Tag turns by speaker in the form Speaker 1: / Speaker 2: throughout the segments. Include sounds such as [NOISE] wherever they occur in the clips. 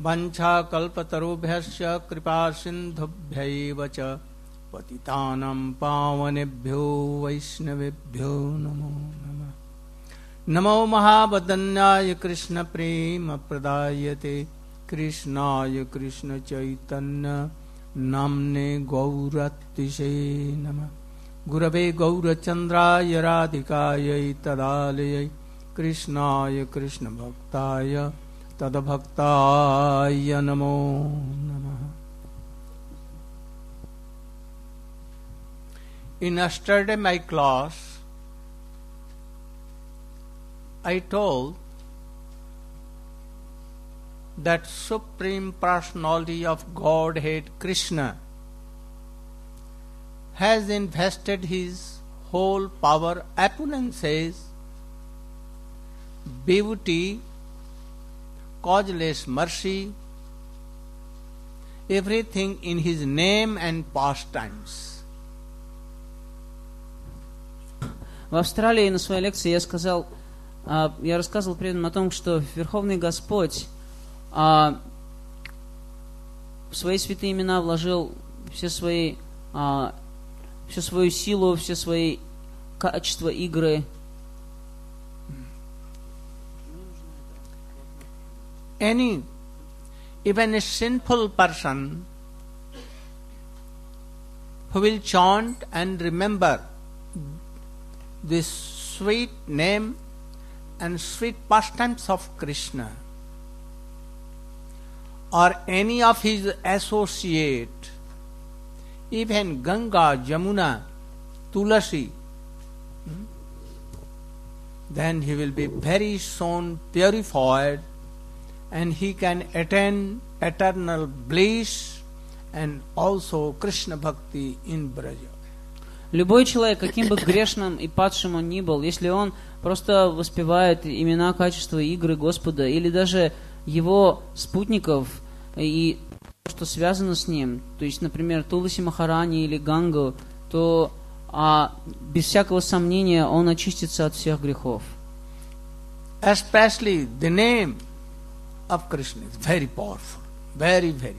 Speaker 1: वञ्छाकल्पतरुभ्यश्च कृपासिन्धुभ्यैव च पतितानां पावनेभ्यो वैष्णवेभ्यो नमो नमः। नमो महावदन्याय कृष्णप्रेमप्रदायते कृष्णाय कृष्णचैतन्य नाम्ने गौरतिशे नमः। गुरवे गौरचन्द्राय राधिकायै तदालयै। कृष्णाय कृष्णभक्ताय तद्भक्ताय नमो नमः In yesterday my class, I told that Supreme Personality of Godhead Krishna has invested his whole power, opulence, beauty, causeless mercy, everything in his name and pastimes.
Speaker 2: В Австралии на своей лекции я сказал, а, я рассказывал при о том, что Верховный Господь а, в свои святые имена вложил все свои, а, всю свою силу, все свои качества игры.
Speaker 1: Any, even a sinful person who will chant and remember this sweet name and sweet pastimes of Krishna or any of his associate, even Ganga, Jamuna, Tulasi, hmm, then he will be very soon purified and he can attain eternal bliss and also Krishna bhakti in Braja.
Speaker 2: Любой человек, каким бы грешным и падшим он ни был, если он просто воспевает имена, качества игры Господа, или даже его спутников и то, что связано с ним, то есть, например, Туласи Махарани или Гангу, то а, без всякого сомнения он очистится от всех грехов.
Speaker 1: Especially the name of Krishna is very powerful, very, very.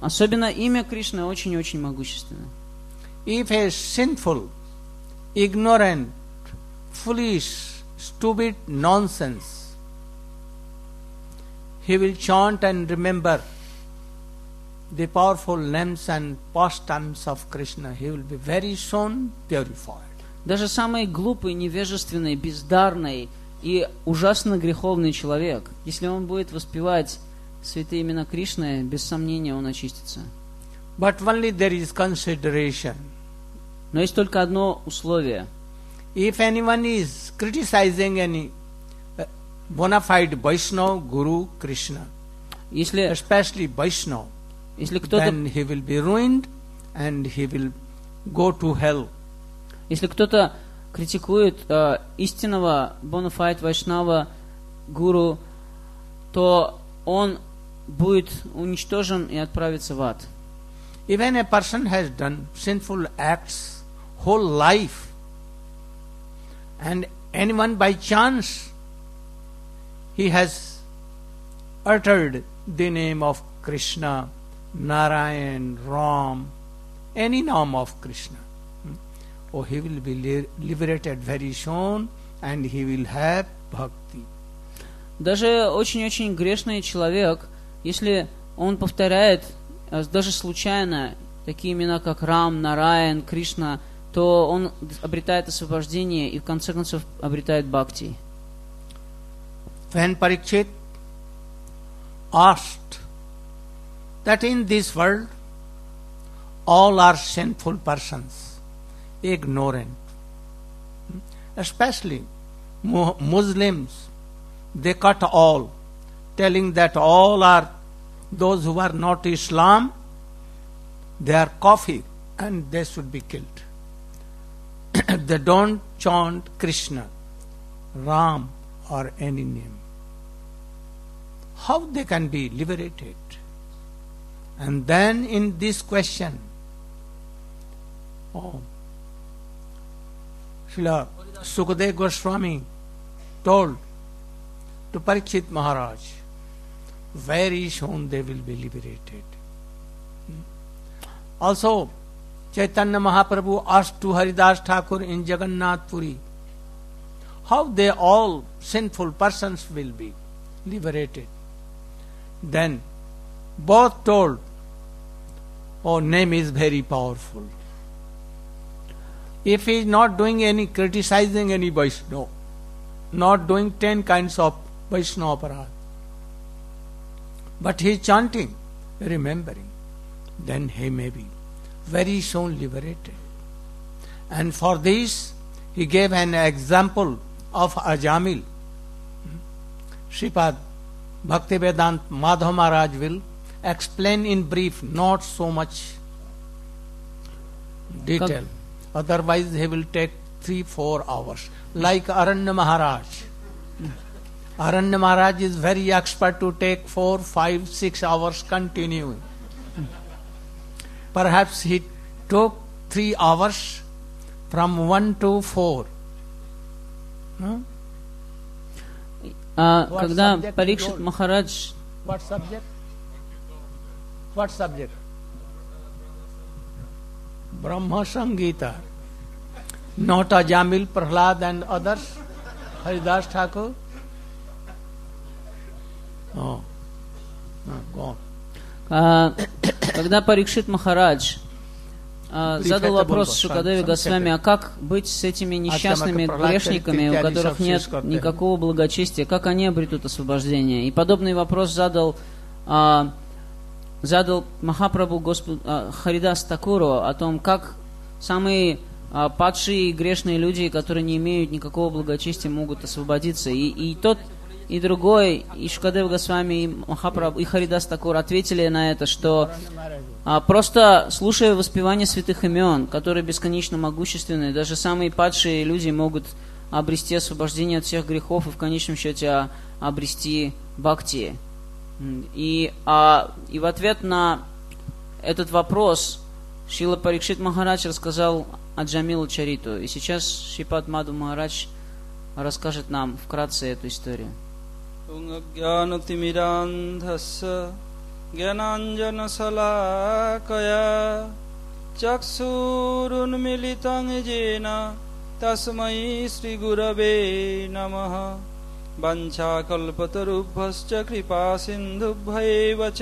Speaker 2: Особенно имя Кришны очень-очень могущественно.
Speaker 1: If a sinful, ignorant, foolish, stupid nonsense, he will chant and remember the powerful names and pastimes of Krishna. He will be very soon purified.
Speaker 2: Даже самый глупый, невежественный, бездарный и ужасно греховный человек, если он будет воспевать святые имена Кришны, без сомнения он очистится.
Speaker 1: But only there is consideration.
Speaker 2: Но есть только одно условие.
Speaker 1: If anyone is criticizing any uh, bona fide Vaishnava Guru Krishna,
Speaker 2: Если,
Speaker 1: especially Vaishnava,
Speaker 2: если кто-то
Speaker 1: then he will be ruined and he will go to hell.
Speaker 2: Если кто-то критикует э, истинного бонафайт вайшнава гуру, то он будет уничтожен и отправится в ад.
Speaker 1: Even a person has done sinful acts whole life, and anyone by chance he has uttered the name of Krishna, Narayan, Ram, any name of Krishna. Oh, he will be li- liberated very soon and he will have bhakti.
Speaker 2: Даже очень-очень грешный человек, если он повторяет э, даже случайно такие имена, как Рам, Нараян, Кришна, то он обретает освобождение и в конце концов обретает бхакти.
Speaker 1: When Parikshit asked that in this world all are sinful persons, ignorant, especially Muslims, they cut all, telling that all are those who are not Islam, they are coffee and they should be killed. [COUGHS] they don't chant Krishna, Ram, or any name. How they can be liberated? And then in this question, oh, Srila Sukadev Goswami told to Parikshit Maharaj, very soon they will be liberated. Hmm. Also, Chaitanya Mahaprabhu asked to Haridas Thakur in Jagannath Puri how they all sinful persons will be liberated. Then both told, Oh, name is very powerful. If he is not doing any criticizing any Vaishnava, not doing ten kinds of Vaishnava aparad, but he is chanting, remembering, then he may be very soon liberated. And for this, he gave an example of Ajamil. Sripad Bhaktivedant Madhav Maharaj will explain in brief, not so much detail. Otherwise, he will take three, four hours. Like Aranya Maharaj. Aranya Maharaj is very expert to take four, five, six hours continuing. Perhaps he took three hours from one to four. Hmm?
Speaker 2: А,
Speaker 1: What
Speaker 2: когда
Speaker 1: subject
Speaker 2: Парикшит
Speaker 1: you
Speaker 2: Махарадж
Speaker 1: What subject? What subject? Brahma Sangita. Not Ajamil, Prahlad and others. Haridas Thakur. Oh. On.
Speaker 2: А, когда Парикшит Махарадж а, задал вопрос Шукадеве Госвами, а как быть с этими несчастными грешниками, у которых нет никакого благочестия, как они обретут освобождение? И подобный вопрос задал, а, задал Махапрабху Господ, Харидас Такуру о том, как самые падшие и грешные люди, которые не имеют никакого благочестия, могут освободиться. И, и тот, и другой, и Шукадев Госвами, и Махапрабху, и Харидас Такур ответили на это, что а, просто слушая воспевание святых имен, которые бесконечно могущественны, даже самые падшие люди могут обрести освобождение от всех грехов и в конечном счете а, обрести бхакти. И, а, и в ответ на этот вопрос Шила Парикшит Махарадж рассказал о Джамилу Чариту. И сейчас Шипат Маду Махарадж расскажет нам вкратце эту историю.
Speaker 3: ज्ञानतिमिरान्धस्य ज्ञानाञ्जनशलाकया चक्षुरुन्मिलितं येन तस्मै श्रीगुरवे नमः वञ्छाकल्पतरुभ्यश्च कृपासिन्धुभ्यैव च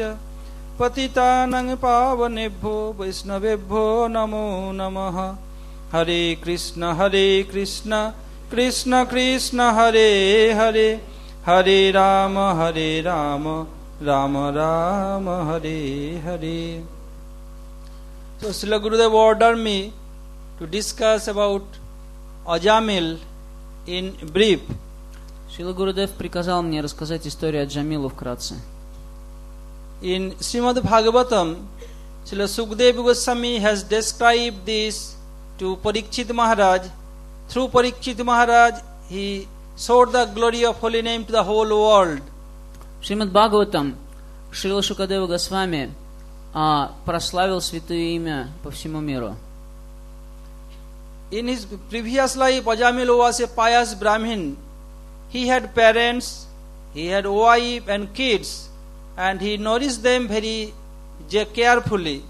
Speaker 3: पतितानं पावनेभ्यो वैष्णवेभ्यो नमो नमः हरे कृष्ण हरे कृष्ण कृष्ण कृष्ण हरे हरे हरे राम हरे राम राम राम हरे Hare So Srila Gurudev ordered me to discuss about Ajamil in brief.
Speaker 2: Шила Гурудев приказал мне рассказать историю о Джамилу вкратце.
Speaker 3: In Srimad Bhagavatam, Srila Sukdev Goswami has described this to Parikshit Maharaj. Through Parikshit Maharaj, he showed the glory of holy name to the whole world.
Speaker 2: Шримад Бхагаватам Шрила Шукадева Госвами а, прославил святое имя по всему миру.
Speaker 3: In his previous life, Ajamil was a pious Brahmin. He had parents, he had wife and kids, And he nourished them very carefully.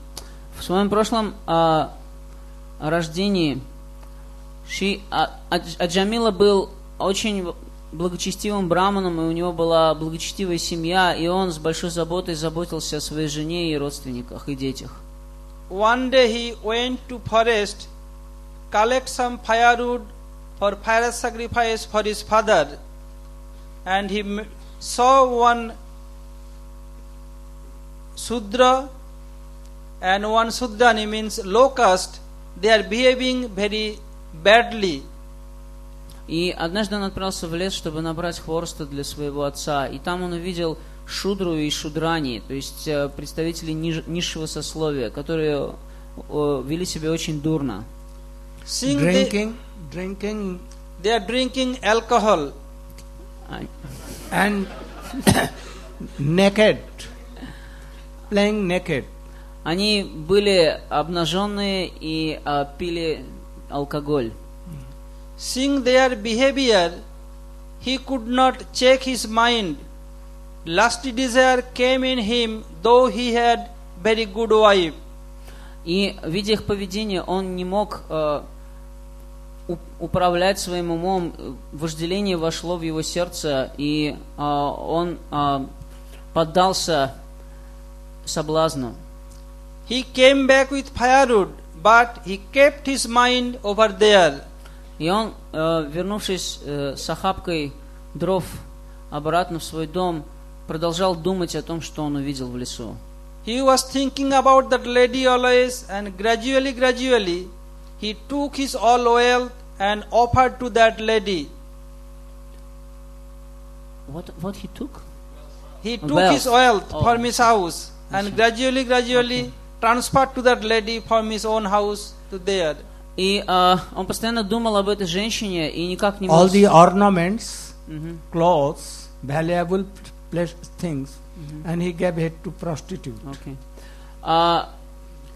Speaker 2: В своем прошлом а, рождении Ши, а, Адж- Аджамила был очень благочестивым браманом, и у него была благочестивая семья, и он с большой заботой заботился о своей жене и родственниках, и детях.
Speaker 3: One day he went to forest, collect some firewood for fire sacrifice for his father, and he saw one Sudra and one Sudrani means low caste. They are behaving very badly.
Speaker 2: И однажды он отправился в лес, чтобы набрать хвороста для своего отца. И там он увидел шудру и шудрани, то есть э, представителей ниж- низшего сословия, которые э, вели себя очень дурно.
Speaker 1: Drinking, drinking
Speaker 3: they are drinking alcohol.
Speaker 1: And [COUGHS] naked, playing naked.
Speaker 2: Они были обнаженные и а, пили алкоголь.
Speaker 3: Seeing their behavior, he could not check his mind. lusty desire came in him, though he had very good wife.
Speaker 2: И, видя их поведение, он не мог э, управлять своим умом. Вожделение вошло в его сердце, и э, он э, поддался соблазну.
Speaker 3: He came back with firewood, but he kept his mind over there.
Speaker 2: И он, э, вернувшись э, с охапкой дров обратно в свой дом, продолжал думать о том, что он увидел в лесу.
Speaker 3: He was thinking about that lady always, and gradually, gradually, he took his all wealth and offered to that lady.
Speaker 2: What, what he took?
Speaker 3: He took
Speaker 2: Wealth.
Speaker 3: his wealth
Speaker 2: Oh.
Speaker 3: from his house and gradually, gradually transferred to that lady from his own house to there.
Speaker 2: И э, он постоянно думал об этой женщине и никак не
Speaker 1: All
Speaker 2: мог...
Speaker 1: the ornaments,
Speaker 2: Мгм.
Speaker 1: clothes, valuable things, and he gave it to prostitute.
Speaker 2: А,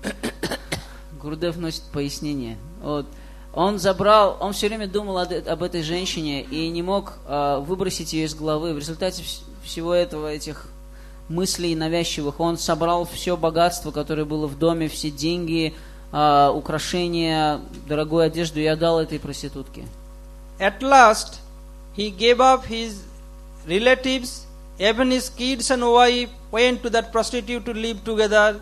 Speaker 2: [COUGHS] Гурдев носит пояснение. Вот. Он забрал, он все время думал об этой женщине и не мог а, выбросить ее из головы. В результате вс- всего этого, этих мыслей навязчивых, он собрал все богатство, которое было в доме, все деньги, а, украшения, дорогую одежду и отдал этой проститутке.
Speaker 3: At last, he gave up his relatives, even his kids and wife went to that prostitute to live together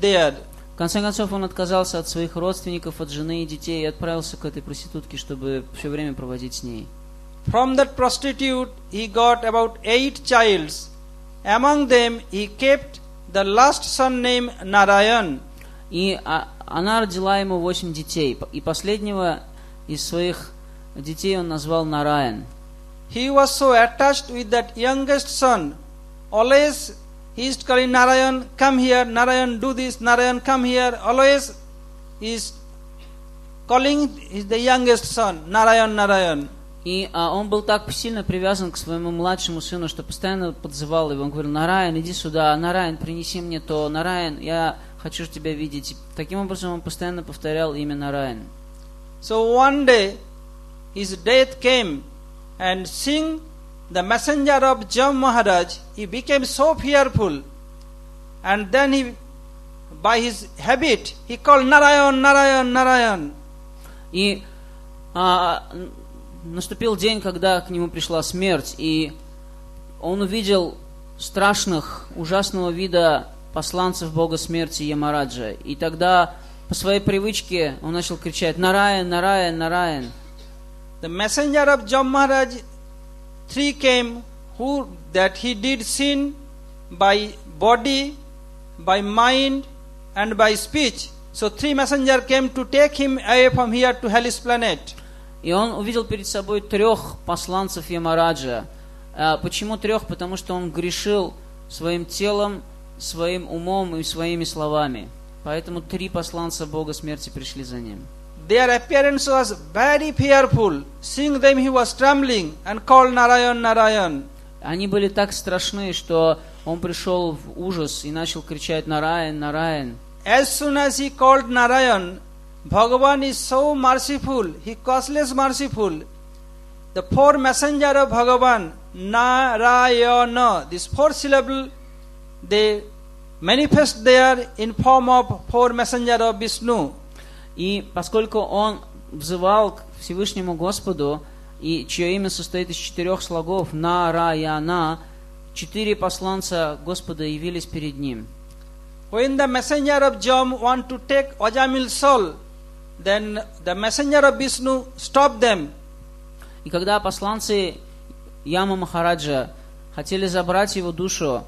Speaker 3: there.
Speaker 2: В конце концов, он отказался от своих родственников, от жены и детей и отправился к этой проститутке, чтобы все время проводить с ней.
Speaker 3: From that prostitute, he got about eight childs. Among them, he kept the last son named Narayan.
Speaker 2: И а, она родила ему восемь детей. И последнего из своих детей он назвал Нараyan.
Speaker 3: He was so attached with that youngest son. Always he is calling Narayan, come here, Narayan, do this, Narayan, come here. Always he is calling is the youngest son, Narayan, Narayan.
Speaker 2: И а, он был так сильно привязан к своему младшему сыну, что постоянно подзывал его. Он говорил, Нараян, иди сюда, Нараян, принеси мне то, Нараян, я хочу тебя видеть. Таким образом он постоянно повторял имя Нараян.
Speaker 3: So one day his death came and seeing the messenger of Jam Maharaj, he became so fearful. And then he, by his habit, he called Narayan, Narayan, Narayan.
Speaker 2: И а, наступил день, когда к нему пришла смерть, и он увидел страшных, ужасного вида посланцев Бога смерти Ямараджа. И тогда по своей привычке он начал кричать «Нараyan, Нараyan, Нараyan».
Speaker 3: The messenger of Jam Maharaj, three came who that he did sin by body, by mind, and by speech. So three messenger came to take him away from here to Hellish planet.
Speaker 2: И он увидел перед собой трех посланцев Ямараджа. А почему трех? Потому что он грешил своим телом, своим умом и своими словами. Поэтому три посланца Бога смерти пришли за ним.
Speaker 3: Their appearance was very fearful. Seeing them, he was trembling and called Narayan, Narayan.
Speaker 2: Они были так страшны, что он пришел в ужас и начал кричать «Нараyan, Нараyan».
Speaker 3: As soon as he called Narayan, Bhagavan is so merciful, he causeless merciful. The four messenger of Bhagavan, Narayana, this four syllable, they manifest there in form of four messenger of Vishnu.
Speaker 2: И поскольку он взывал к Всевышнему Господу, и чье имя состоит из четырех слогов «Нараяна», четыре посланца Господа явились перед ним.
Speaker 3: When the messenger of Jam want to take Ajamil's soul, then the messenger of Vishnu stop them.
Speaker 2: И когда посланцы Яма Махараджа хотели забрать его душу,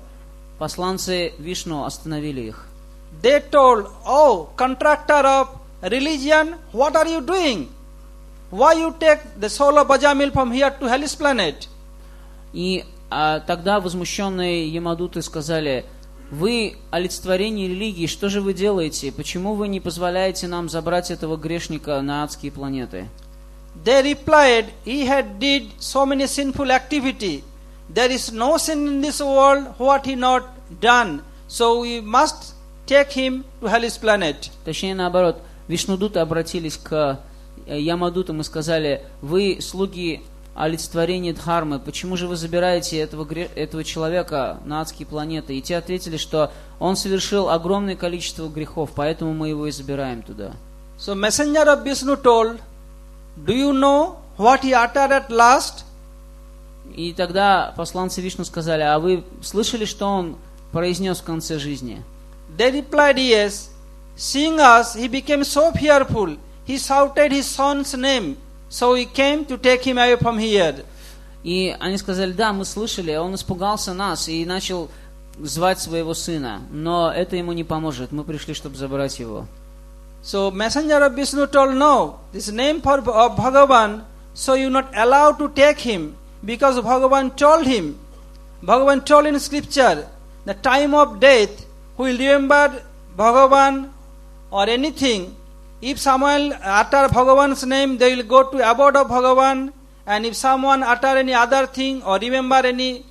Speaker 2: посланцы Вишну остановили их.
Speaker 3: They told, Oh, contractor of religion, what are you doing? Why you take the soul of Ajamil from here to Hellish planet?
Speaker 2: И а, тогда возмущенные Ямадуты сказали, вы олицетворение религии, что же вы делаете? Почему вы не позволяете нам забрать этого грешника на адские планеты?
Speaker 3: They replied, He had did so many sinful activity. There is no sin in this world what he not done. So we must take him to Hellish planet.
Speaker 2: Точнее, наоборот, Вишнудуты обратились к э, Ямадутам и сказали, вы слуги олицетворение Дхармы, почему же вы забираете этого, этого человека на адские планеты? И те ответили, что он совершил огромное количество грехов, поэтому мы его и забираем туда.
Speaker 3: So messenger of Vishnu told, Do you know what he uttered at last?
Speaker 2: И тогда посланцы Вишну сказали, а вы слышали, что он произнес в конце жизни?
Speaker 3: They replied, Yes. Seeing us, he became so fearful. He shouted his son's name. So we came to take him away from here.
Speaker 2: И они сказали, да, мы слышали, он испугался нас и начал звать своего сына, но это ему не поможет, мы пришли, чтобы забрать его.
Speaker 3: So messenger of Vishnu told, No, this name for of Bhagavan, so you not allowed to take him, because Bhagavan told him. Bhagavan told in scripture, the time of death, who will remember Bhagavan or anything, if someone utter Bhagavan's name, they will go to abode of Bhagavan, and if someone utter any other thing or remember any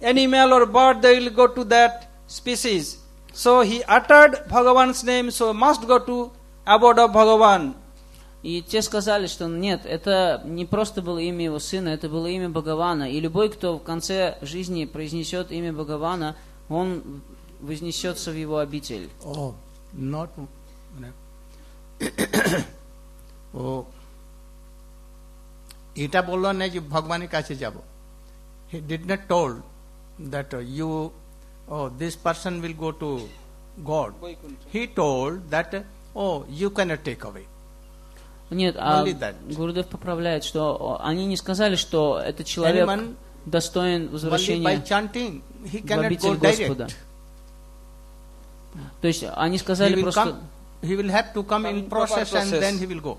Speaker 3: animal or bird, they will go to that species. So he uttered Bhagavan's name, so must go to abode of Bhagavan.
Speaker 2: И те сказали, что нет, это не просто было имя его сына, это было имя Бхагавана. И любой, кто в конце жизни произнесет имя Бхагавана, он вознесется в его обитель.
Speaker 1: Oh, not. [COUGHS] ও এটা বললো না যে ভগবানের কাছে যাব he did not told that you O this person will go two god he told that O you cannot take away
Speaker 2: Нет, а
Speaker 1: Only that.
Speaker 2: Гурдев поправляет, что они не сказали, что этот человек
Speaker 1: Anyone
Speaker 2: достоин
Speaker 1: only by
Speaker 2: возвращения
Speaker 1: chanting he
Speaker 2: в
Speaker 1: cannot go
Speaker 2: обитель Господа.
Speaker 1: direct
Speaker 2: То есть они
Speaker 1: he
Speaker 2: сказали
Speaker 1: will
Speaker 2: просто...
Speaker 1: come he will have to come
Speaker 3: Come
Speaker 1: in
Speaker 3: in proper
Speaker 1: process and
Speaker 3: process.
Speaker 1: then he will go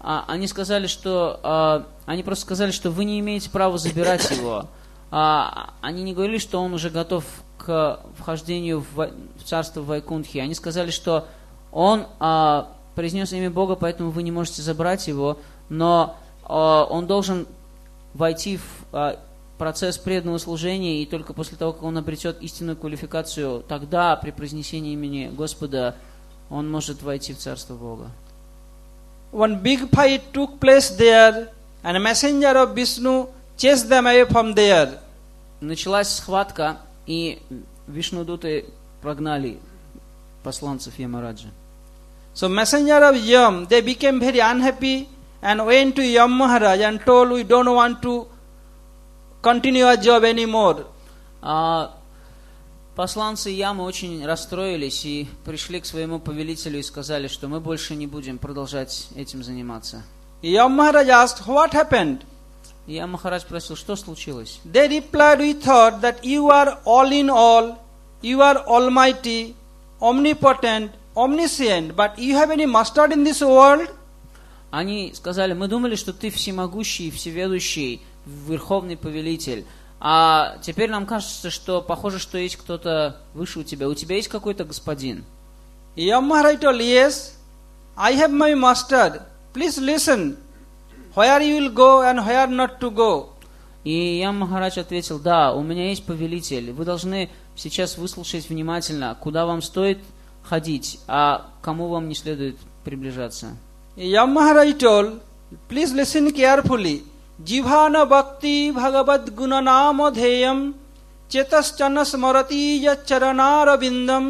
Speaker 2: А, они сказали, что а, они просто сказали, что вы не имеете права забирать [COUGHS] его. А, они не говорили, что он уже готов к вхождению в, в царство Вайкунтхи. Они сказали, что он а, произнес имя Бога, поэтому вы не можете забрать его, но а, он должен войти в а, процесс преданного служения, и только после того, как он обретет истинную квалификацию, тогда при произнесении имени Господа он может войти в царство Бога.
Speaker 3: One big fight took place there, and a messenger of Vishnu chased them away from there.
Speaker 2: Началась схватка, и Вишнудуты прогнали посланцев Ямараджа.
Speaker 3: So messenger of Yam, they became very unhappy and went to Yam Maharaj and told, we don't want to continue our job anymore.
Speaker 2: А посланцы Ямы очень расстроились и пришли к своему повелителю и сказали, что мы больше не будем продолжать этим заниматься.
Speaker 3: Yam Maharaj asked, what happened?
Speaker 2: Я Махарадж спросил, что случилось?
Speaker 3: They replied, we thought that you are all in all, you are almighty, omnipotent, omniscient, but you have any master in this world?
Speaker 2: Они сказали, мы думали, что ты всемогущий, всеведущий, верховный повелитель. А теперь нам кажется, что похоже, что есть кто-то выше у тебя. У тебя есть какой-то господин?
Speaker 3: Yam Maharaj told, yes, I have my master. Please listen. Where you will go and where not to go.
Speaker 2: И я Махарадж ответил, да, у меня есть повелитель. Вы должны сейчас выслушать внимательно, куда вам стоит ходить, а кому вам не следует приближаться.
Speaker 3: Yam Maharaj told, please listen carefully. जिभान भक्ति भगवद गुण नाम धेयम चेतन स्मरती यरनाबिंदम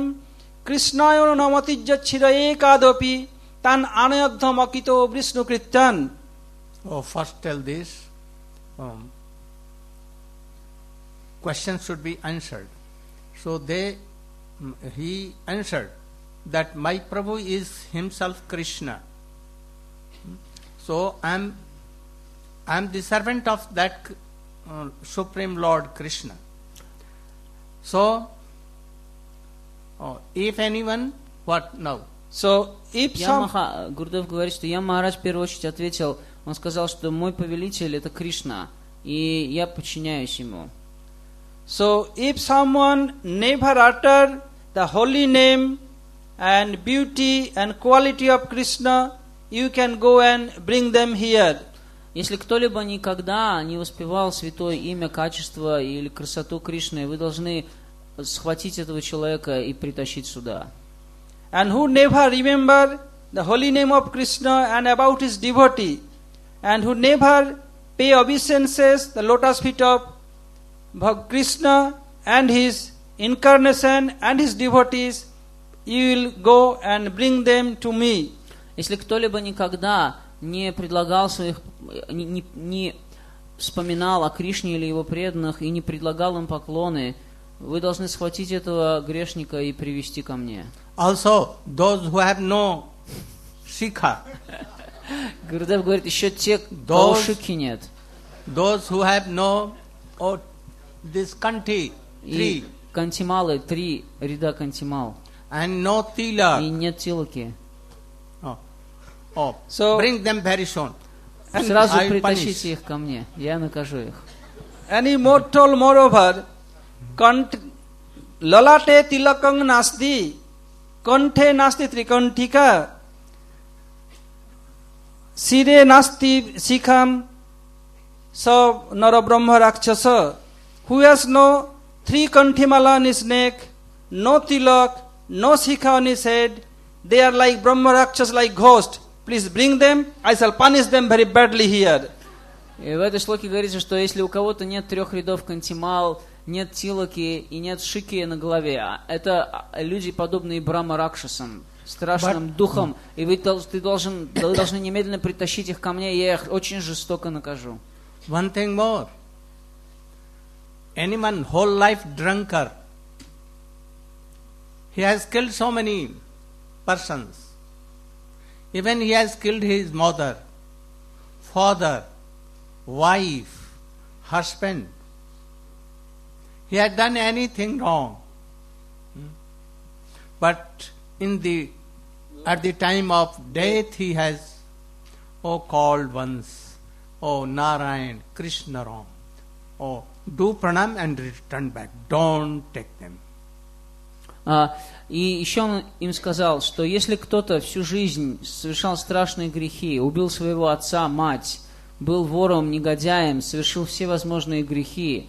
Speaker 3: कृष्णाय नमती यीर एकादपि तान आनयध मकित विष्णु
Speaker 1: कृत्यन first tell this question should be answered so they he answered that my Prabhu is himself Krishna so I am I am the servant of that uh, supreme Lord Krishna. So, oh, if anyone, what now?
Speaker 3: So if
Speaker 2: Я
Speaker 3: some
Speaker 2: Маха... Гурдев говорит, что я Махарадж в первую очередь ответил, он сказал, что мой повелитель это Кришна, и я подчиняюсь ему.
Speaker 3: So if someone never utter the holy name and beauty and quality of Krishna, you can go and bring them here.
Speaker 2: Если кто-либо никогда не воспевал святое имя, качество или красоту Кришны, вы должны схватить этого человека и притащить сюда.
Speaker 3: And who never remember the holy name of Krishna and about his devotee, and who never pay obeisances, the lotus feet of Krishna and his incarnation and his devotees, you will go and bring them to me.
Speaker 2: Если кто-либо никогда не предлагал своих, не, не- не вспоминал о Кришне или его преданных и не предлагал им поклоны, вы должны схватить этого грешника и привести ко мне.
Speaker 1: Also, those who have no Sikha,
Speaker 2: Гурдев говорит, еще те, кого шики нет.
Speaker 1: those who have no, oh, this kanti,
Speaker 2: И
Speaker 1: three,
Speaker 2: кантималы, три ряда кантимал.
Speaker 1: and no
Speaker 2: И
Speaker 1: tila,
Speaker 2: нет тилоки.
Speaker 1: oh, oh,
Speaker 3: So-
Speaker 1: bring them very soon. And
Speaker 2: Сразу
Speaker 1: I will punish.
Speaker 2: притащите их ко мне, я накажу их.
Speaker 3: And he more told moreover, kant, lalate tilakang nasti, kanthe nasti trikantika, sire nasti sikham, sab nara brahma rakshasa, who has no three kanthimala on his neck, no tilak, no sikha on his head, they are like brahma rakshas, like ghost. Please bring them, I shall punish them very badly here.
Speaker 2: И в этой шлоке говорится, что если у кого-то нет трех рядов кантимал, нет тилоки и нет шики на голове, а это а, люди, подобные Брама Ракшасам, страшным духом, и вы, ты должен, вы должны немедленно притащить их ко мне, и я их очень жестоко накажу.
Speaker 1: One thing more. Anyone whole life drunkard, he has killed so many persons. Even he has killed his mother, father, wife, husband. He had done anything wrong. Hmm? But in the at the time of death he has oh called once, oh Narayan, Krishna Ram, oh do pranam and return back. Don't take them.
Speaker 2: А, и еще он им сказал, что если кто-то всю жизнь совершал страшные грехи, убил своего отца, мать, был вором, негодяем, совершил все возможные грехи,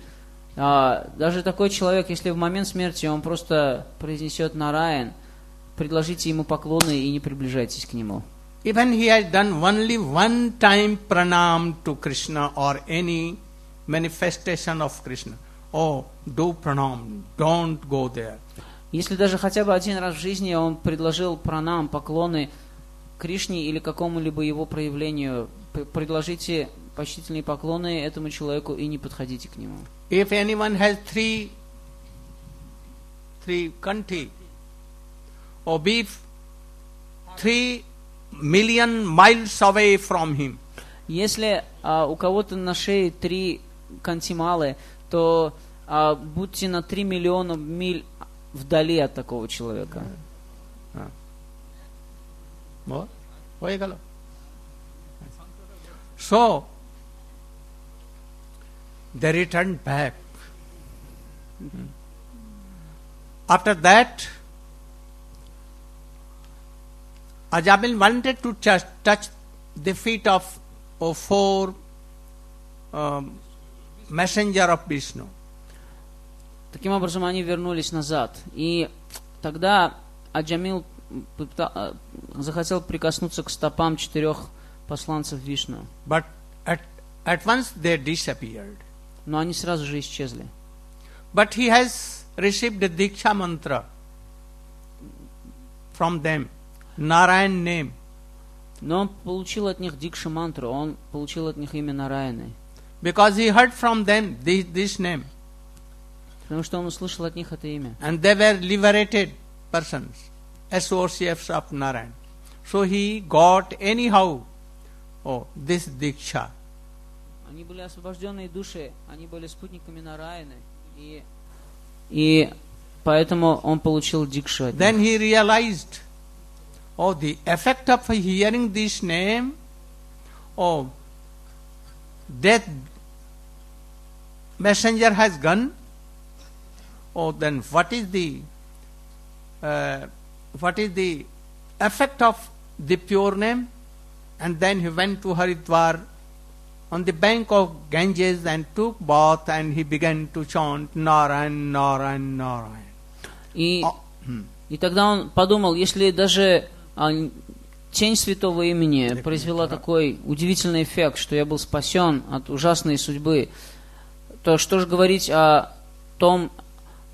Speaker 2: а, даже такой человек, если в момент смерти он просто произнесет Нараyan, предложите ему поклоны и не приближайтесь к нему.
Speaker 1: Even he has done only one time pranam to Krishna or any manifestation of Krishna. Oh, do pranam, don't go there.
Speaker 2: Если даже хотя бы один раз в жизни он предложил пранам, поклоны Кришне или какому-либо его проявлению, предложите почтительные поклоны этому человеку и не подходите к нему.
Speaker 1: If anyone has three, three kanti, or be f- three million miles away from him,
Speaker 2: Если а, у кого-то на шее три кантималы, то а, будьте на 3 миллиона миль вдали от такого человека.
Speaker 1: Вот. So, they returned back. After that, Ajamil wanted to touch, touch the feet of, of four um, messenger of Vishnu. Hmm.
Speaker 2: Таким образом, они вернулись назад. И тогда Аджамил а, захотел прикоснуться к стопам четырех посланцев Вишну.
Speaker 1: But at, at once they disappeared.
Speaker 2: Но они сразу же исчезли.
Speaker 1: But he has received the Diksha mantra from them, Narayan name.
Speaker 2: Но он получил от них Дикша мантру, он получил от них имя Нараяны.
Speaker 1: Because he heard from them this, this name.
Speaker 2: Потому что он услышал от них это имя.
Speaker 1: And they were liberated persons, associates of Narayan. So he got anyhow oh, this Diksha.
Speaker 2: Они были освобожденные души, они были спутниками Нараяны. И, и поэтому он получил Дикшу от них.
Speaker 1: Then he realized, oh, the effect of hearing this name, oh, death messenger has gone. Oh, then what is the uh, what is the effect of the pure name? And then he went to Haridwar on the bank of Ganges and took bath and he began to chant Narayan, Narayan, Narayan.
Speaker 2: И,
Speaker 1: Oh, hmm.
Speaker 2: и тогда он подумал, если даже а, тень святого имени произвела такой удивительный эффект, что я был спасен от ужасной судьбы. То что же говорить о том,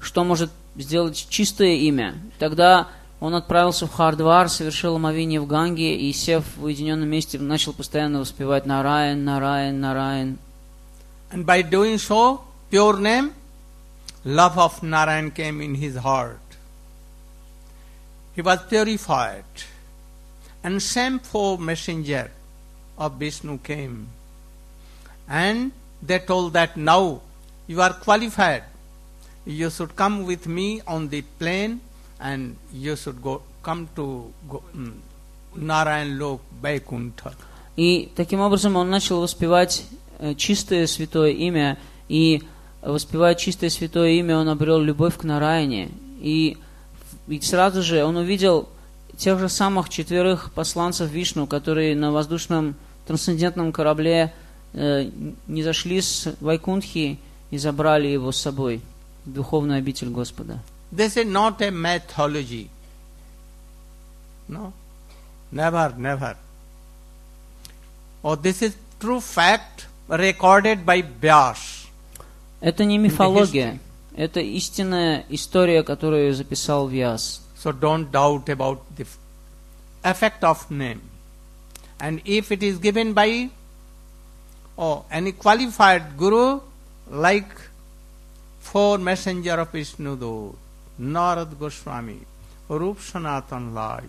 Speaker 2: что может сделать чистое имя? Тогда он отправился в Хардвар, совершил омовение в Ганге и, сев в уединенном месте, начал постоянно воспевать Нараян, Нараян, Нараян.
Speaker 1: And by doing so, pure name, love of Narayan came in his heart. He was purified. And same four messenger of Vishnu came. And they told that now you are qualified. You should come with me on the plane and you should go come to go, um, Narayan Lok Vaikuntha.
Speaker 2: И таким образом он начал воспевать э, чистое святое имя, и воспевая чистое святое имя, он обрел любовь к Нараяне. И, и сразу же он увидел тех же самых четверых посланцев Вишну, которые на воздушном трансцендентном корабле э, не зашли с Вайкунтхи и забрали его с собой духовную обитель Господа.
Speaker 1: This is not a mythology. No, never, never. Oh, this is true fact recorded by Vyas.
Speaker 2: Это не мифология, это истинная история, которую записал Вьяс.
Speaker 1: So don't doubt about the effect of name. And if it is given by oh, any qualified guru like four messenger of Vishnu Dut, Narad Goswami, Rup Sanatan like,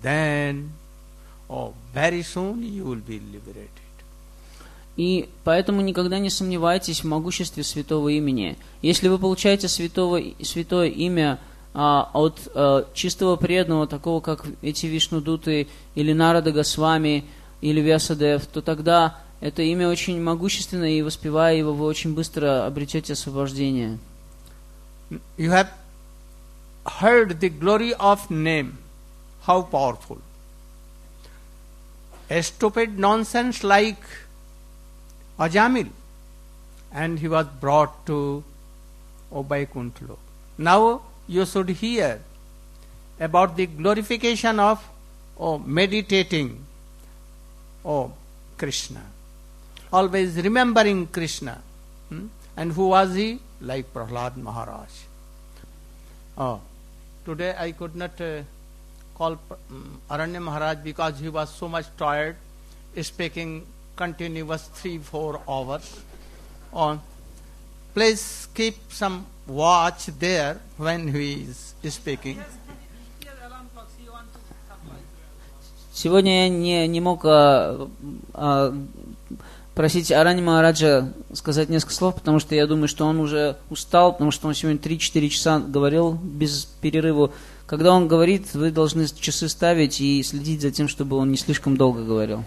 Speaker 1: then oh, very soon you will be liberated.
Speaker 2: И поэтому никогда не сомневайтесь в могуществе святого имени. Если вы получаете святого, святое имя а, от а, чистого преданного, такого как эти Вишнудуты или Нарада Госвами или Вясадев, то тогда это имя очень могущественное, и воспевая его, вы очень быстро обретете освобождение.
Speaker 1: You have heard the glory of name, how powerful. A stupid nonsense like Ajamil, and he was brought to Obaikuntlo. Now you should hear about the glorification of oh, meditating oh, Krishna. Always remembering Krishna. Hmm? And who was he? Like Prahlad Maharaj. Oh, today I could not uh, call um, Aranya Maharaj because he was so much tired, speaking continuous three, four hours. On, please keep some watch there when he is speaking.
Speaker 2: Сегодня я не, не мог а, а, просить Арани Махараджа сказать несколько слов, потому что я думаю, что он уже устал, потому что он сегодня 3-4 часа говорил без перерыва. Когда он говорит, вы должны часы ставить и следить за тем, чтобы он не слишком долго говорил.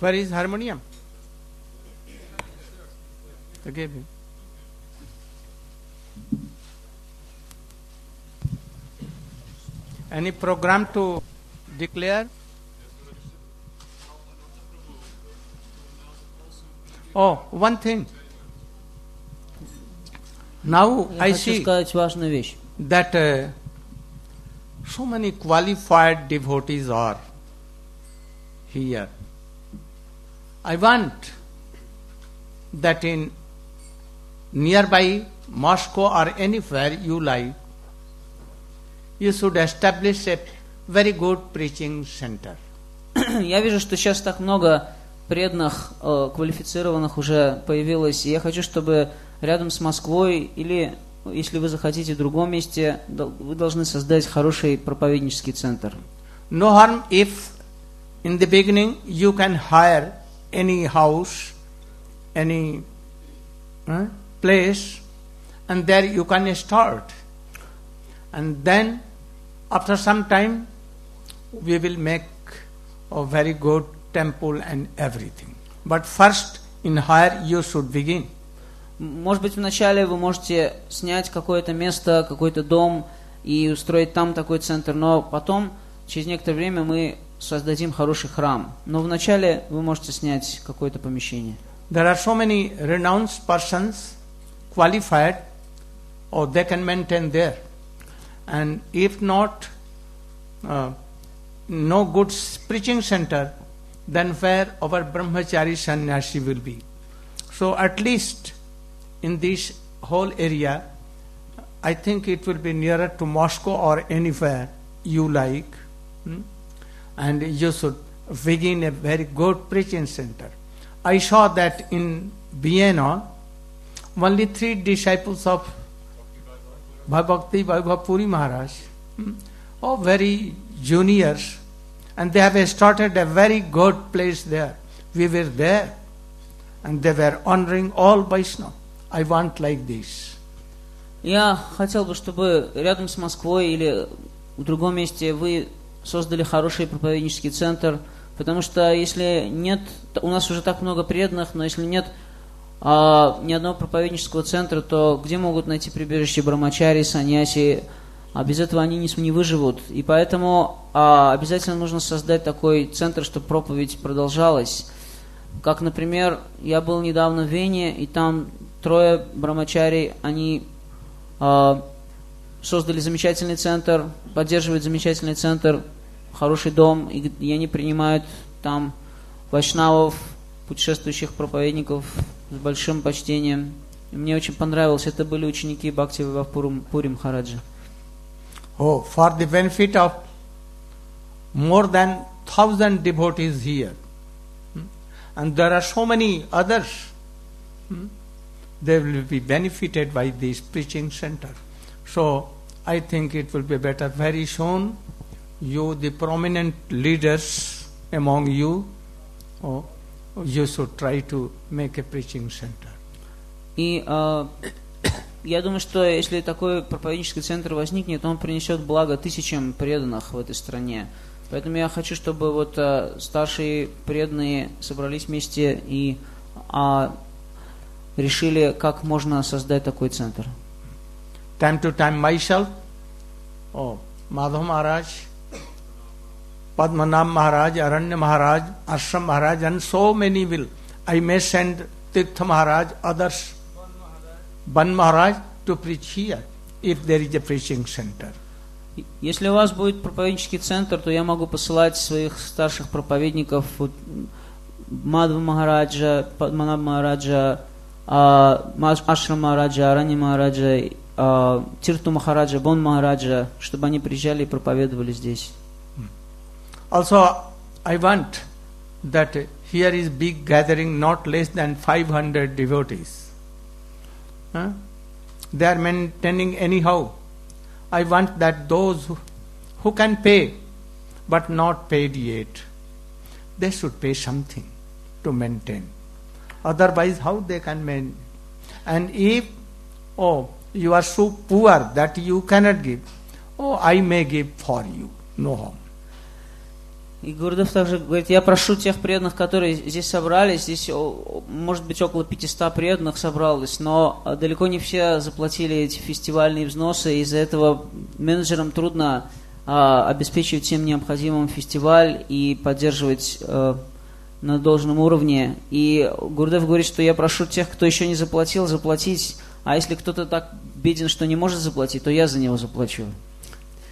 Speaker 1: Where is harmonium? Gave Any program to declare? Oh, one thing. Now I see that uh, so many qualified devotees are here. I want that in nearby Moscow or anywhere you like, you should establish a very good preaching center. [CLEARS THROAT]
Speaker 2: Я вижу, что сейчас так много преданных, э, квалифицированных уже появилось, и я хочу, чтобы рядом с Москвой или, если вы захотите, в другом месте, вы должны создать хороший проповеднический центр.
Speaker 1: No harm if in the beginning you can hire any house, any uh, place, and there you can start. And then, after some time, we will make a very good temple and everything. But first, in hire, you should begin.
Speaker 2: Может быть, вначале вы можете снять какое-то место, какой-то дом и устроить там такой центр, но потом, через некоторое время, мы создадим хороший храм. Но вначале вы можете снять какое-то помещение.
Speaker 1: There are so many renounced persons, qualified, or they can maintain there. And if not, uh, no good preaching center, then where our brahmachari sannyasi will be. So at least in this whole area, I think it will be nearer to Moscow or anywhere you like. hmm? And you should begin a very good preaching center. I saw that in Vienna, only three disciples of Bhakti Vaibhav Puri Maharaj, hmm, oh, very juniors, and they have started a very good place there. We were there, and they were honoring all Vaishnava. I want like this.
Speaker 2: Я хотел бы, чтобы рядом с Москвой или в другом месте вы создали хороший проповеднический центр, потому что если нет, у нас уже так много преданных, но если нет а, ни одного проповеднического центра, то где могут найти прибежище брамачари, саньяси? А без этого они не, не выживут. И поэтому а, обязательно нужно создать такой центр, чтобы проповедь продолжалась. Как, например, я был недавно в Вене, и там трое брамачари, они а, создали замечательный центр, поддерживают замечательный центр, хороший дом, и, и они принимают там вайшнавов, путешествующих проповедников с большим почтением. Мне очень понравилось, это были ученики Бхакти Пурим, Пурим Хараджа.
Speaker 1: Oh, for the benefit of more than thousand devotees here. Hmm? And there are so many others. Hmm? They will be benefited by this preaching center. So I think it will be better very soon. You, the prominent leaders among you, oh, you should try to make a preaching center.
Speaker 2: И а, [COUGHS] я думаю, что если такой проповеднический центр возникнет, он принесет благо тысячам преданных в этой стране. Поэтому я хочу, чтобы вот а, старшие преданные собрались вместе и а, решили, как можно создать такой центр.
Speaker 1: time to time myself, oh, Madhav Maharaj, Padmanabh Maharaj, Aranya Maharaj, Ashram Maharaj, and so many will. I may send Tirtha Maharaj, others, Ban Maharaj to preach here if there is a preaching center.
Speaker 2: Если у вас будет проповеднический центр, то я могу посылать своих старших проповедников, вот, Мадхва Махараджа, Падманаб Махараджа, а, Ашрам Махараджа, Арани Махараджа, а, Тирту Махараджа, Бон Махараджа, чтобы они приезжали и проповедовали здесь.
Speaker 1: Also, I want that here is big gathering, not less than 500 devotees. Huh? They are maintaining anyhow. I want that those who, who can pay, but not paid yet, they should pay something to maintain. Otherwise, how they can maintain? And if, oh, you are so poor that you cannot give, oh, I may give for you, no harm.
Speaker 2: И Гурдев также говорит, я прошу тех преданных, которые здесь собрались, здесь, может быть, около 500 преданных собралось, но а, далеко не все заплатили эти фестивальные взносы, из-за этого менеджерам трудно а, обеспечивать всем необходимым фестиваль и поддерживать а, на должном уровне. И Гурдев говорит, что я прошу тех, кто еще не заплатил, заплатить, а если кто-то так беден, что не может заплатить, то я за него заплачу.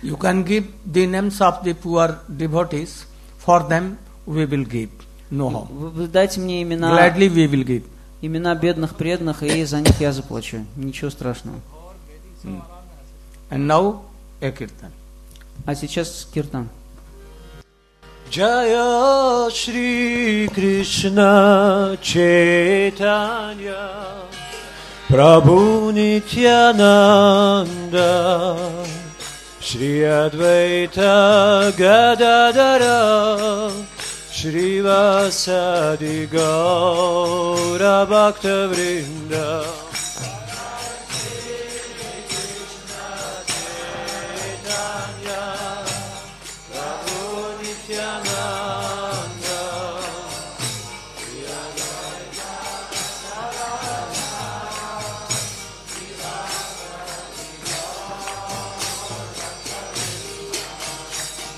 Speaker 1: You can give the names of the poor devotees. For them, we will give. No harm.
Speaker 2: Вы, дайте мне имена...
Speaker 1: Gladly we will give.
Speaker 2: Имена бедных преданных, и за них я заплачу. Ничего страшного.
Speaker 1: And now, a kirtan.
Speaker 2: А сейчас киртан.
Speaker 4: Jaya Shri Krishna Chaitanya Prabhu Nityananda Shri Advaita Gadadara Shri Vasadi Gaura Bhakta Vrinda